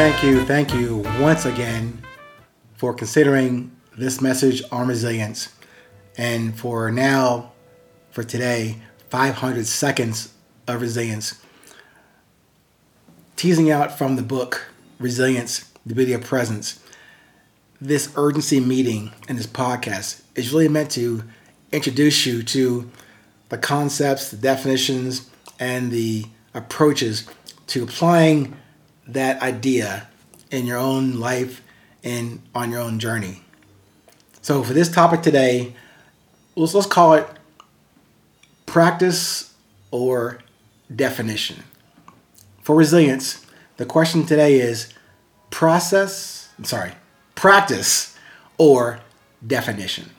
thank you, thank you once again for considering this message on resilience and for now, for today, 500 seconds of resilience. Teasing out from the book Resilience, the Beauty of Presence. This urgency meeting and this podcast is really meant to introduce you to the concepts, the definitions, and the approaches to applying that idea in your own life and on your own journey. So for this topic today, let's, let's call it practice or definition. For resilience, the question today is process, sorry, practice or definition.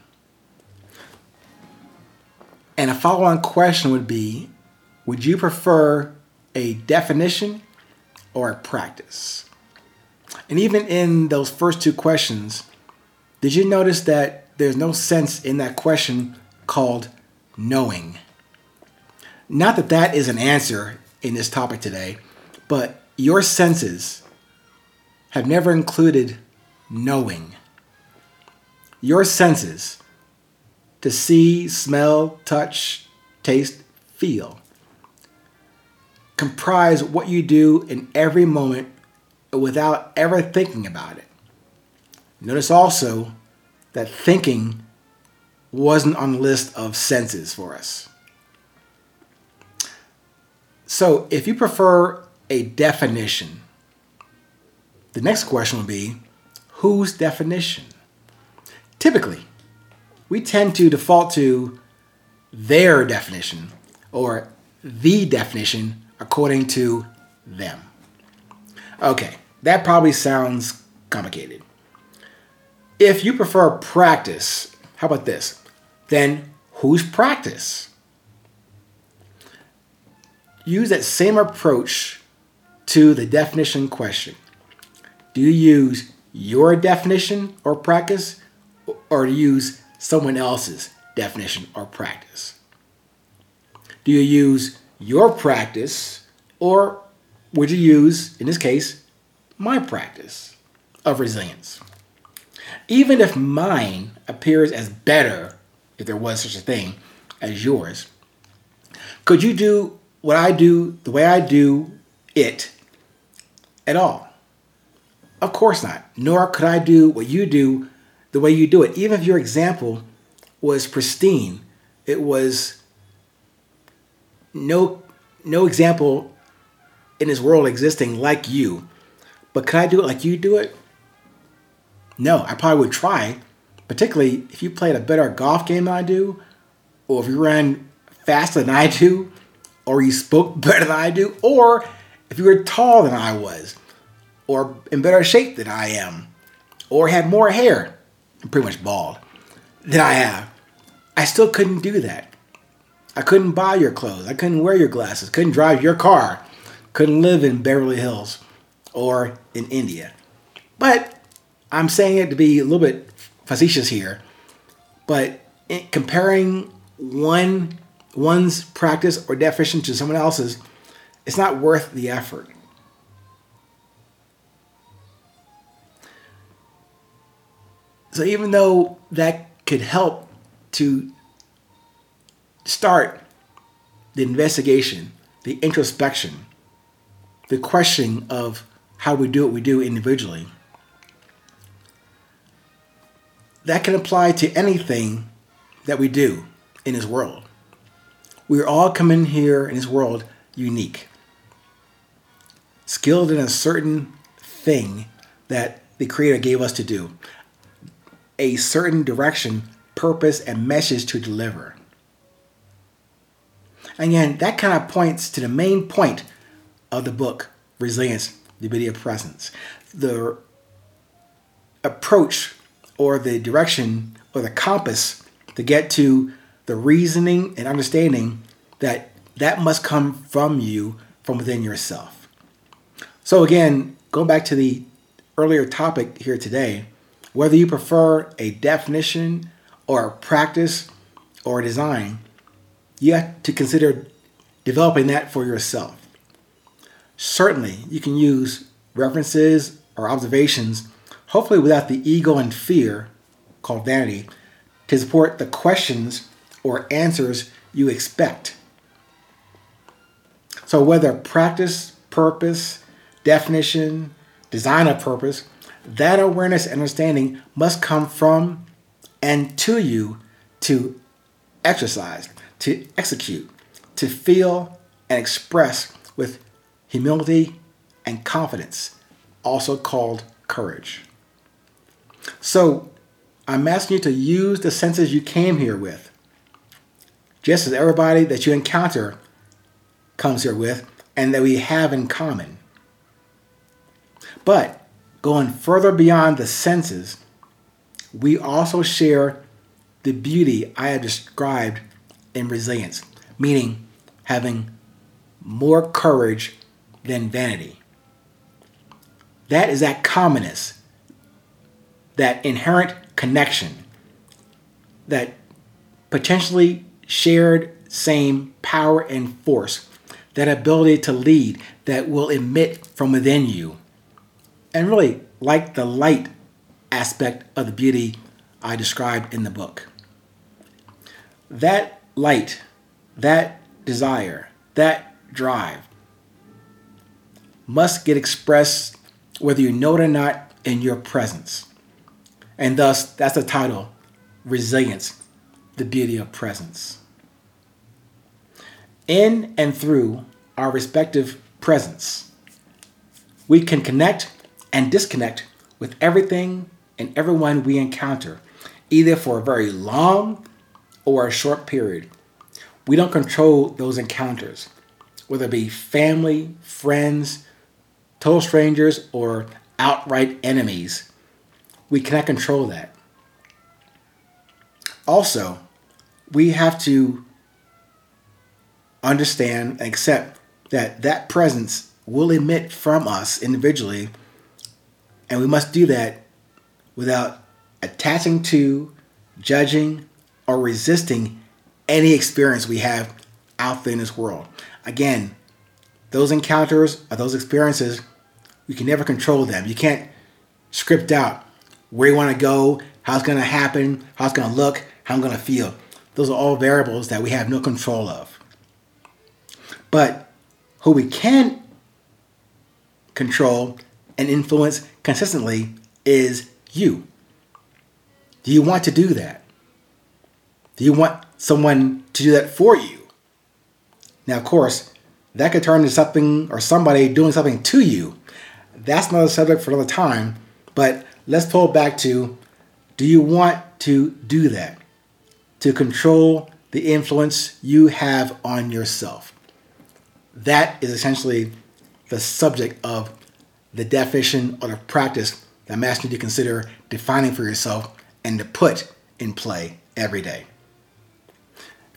And a follow on question would be Would you prefer a definition or practice? And even in those first two questions, did you notice that there's no sense in that question called knowing? Not that that is an answer in this topic today, but your senses have never included knowing. Your senses to see, smell, touch, taste, feel comprise what you do in every moment without ever thinking about it. Notice also that thinking wasn't on the list of senses for us. So, if you prefer a definition, the next question will be whose definition? Typically, we tend to default to their definition or the definition according to them. Okay, that probably sounds complicated. If you prefer practice, how about this? Then whose practice? Use that same approach to the definition question. Do you use your definition or practice or use someone else's definition or practice? Do you use your practice or would you use, in this case, my practice of resilience? Even if mine appears as better, if there was such a thing, as yours, could you do what I do the way I do it at all? Of course not. Nor could I do what you do the way you do it. Even if your example was pristine, it was no no example in this world existing like you. But could I do it like you do it? No, I probably would try, particularly if you played a better golf game than I do, or if you ran faster than I do, or you spoke better than I do, or if you were taller than I was, or in better shape than I am, or had more hair, I'm pretty much bald, than I have. I still couldn't do that. I couldn't buy your clothes. I couldn't wear your glasses. Couldn't drive your car. Couldn't live in Beverly Hills or in India. But I'm saying it to be a little bit facetious here. But comparing one one's practice or definition to someone else's, it's not worth the effort. So even though that could help to start the investigation, the introspection, the questioning of how we do what we do individually. That can apply to anything that we do in this world. We're all come in here in this world unique, skilled in a certain thing that the Creator gave us to do, a certain direction, purpose, and message to deliver. Again, that kind of points to the main point of the book, Resilience, the Beauty of Presence. The approach or the direction or the compass to get to the reasoning and understanding that that must come from you from within yourself. So again, going back to the earlier topic here today, whether you prefer a definition or a practice or a design, you have to consider developing that for yourself. Certainly, you can use references, or observations, hopefully without the ego and fear, called vanity, to support the questions or answers you expect. So, whether practice, purpose, definition, design of purpose, that awareness and understanding must come from and to you to exercise, to execute, to feel and express with humility and confidence, also called courage. So, I'm asking you to use the senses you came here with, just as everybody that you encounter comes here with and that we have in common. But going further beyond the senses, we also share the beauty I have described in resilience, meaning having more courage than vanity. That is that commonness, that inherent connection, that potentially shared same power and force, that ability to lead that will emit from within you. And really, like the light aspect of the beauty I described in the book. That light, that desire, that drive must get expressed whether you know it or not in your presence. And thus, that's the title Resilience, the Beauty of Presence. In and through our respective presence, we can connect and disconnect with everything and everyone we encounter, either for a very long or a short period. We don't control those encounters, whether it be family, friends, total strangers, or outright enemies. We cannot control that. Also, we have to understand and accept that that presence will emit from us individually, and we must do that without attaching to, judging, or resisting any experience we have out there in this world. Again, those encounters or those experiences, you can never control them. You can't script out where you want to go, how it's going to happen, how it's going to look, how I'm going to feel. Those are all variables that we have no control of. But who we can control and influence consistently is you. Do you want to do that? Do you want someone to do that for you? Now, of course, that could turn into something or somebody doing something to you. That's another subject for another time, but let's pull back to do you want to do that? To control the influence you have on yourself. That is essentially the subject of the definition or the practice that I'm asking you to consider defining for yourself and to put in play every day.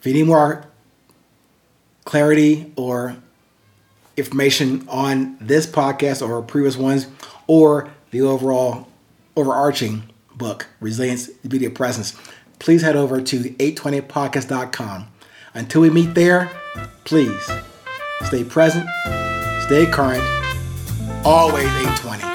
If you need more clarity or information on this podcast or previous ones or the overall overarching book, Resilience, the Beauty of Presence, please head over to 820podcast.com. Until we meet there, please stay present, stay current, always 820.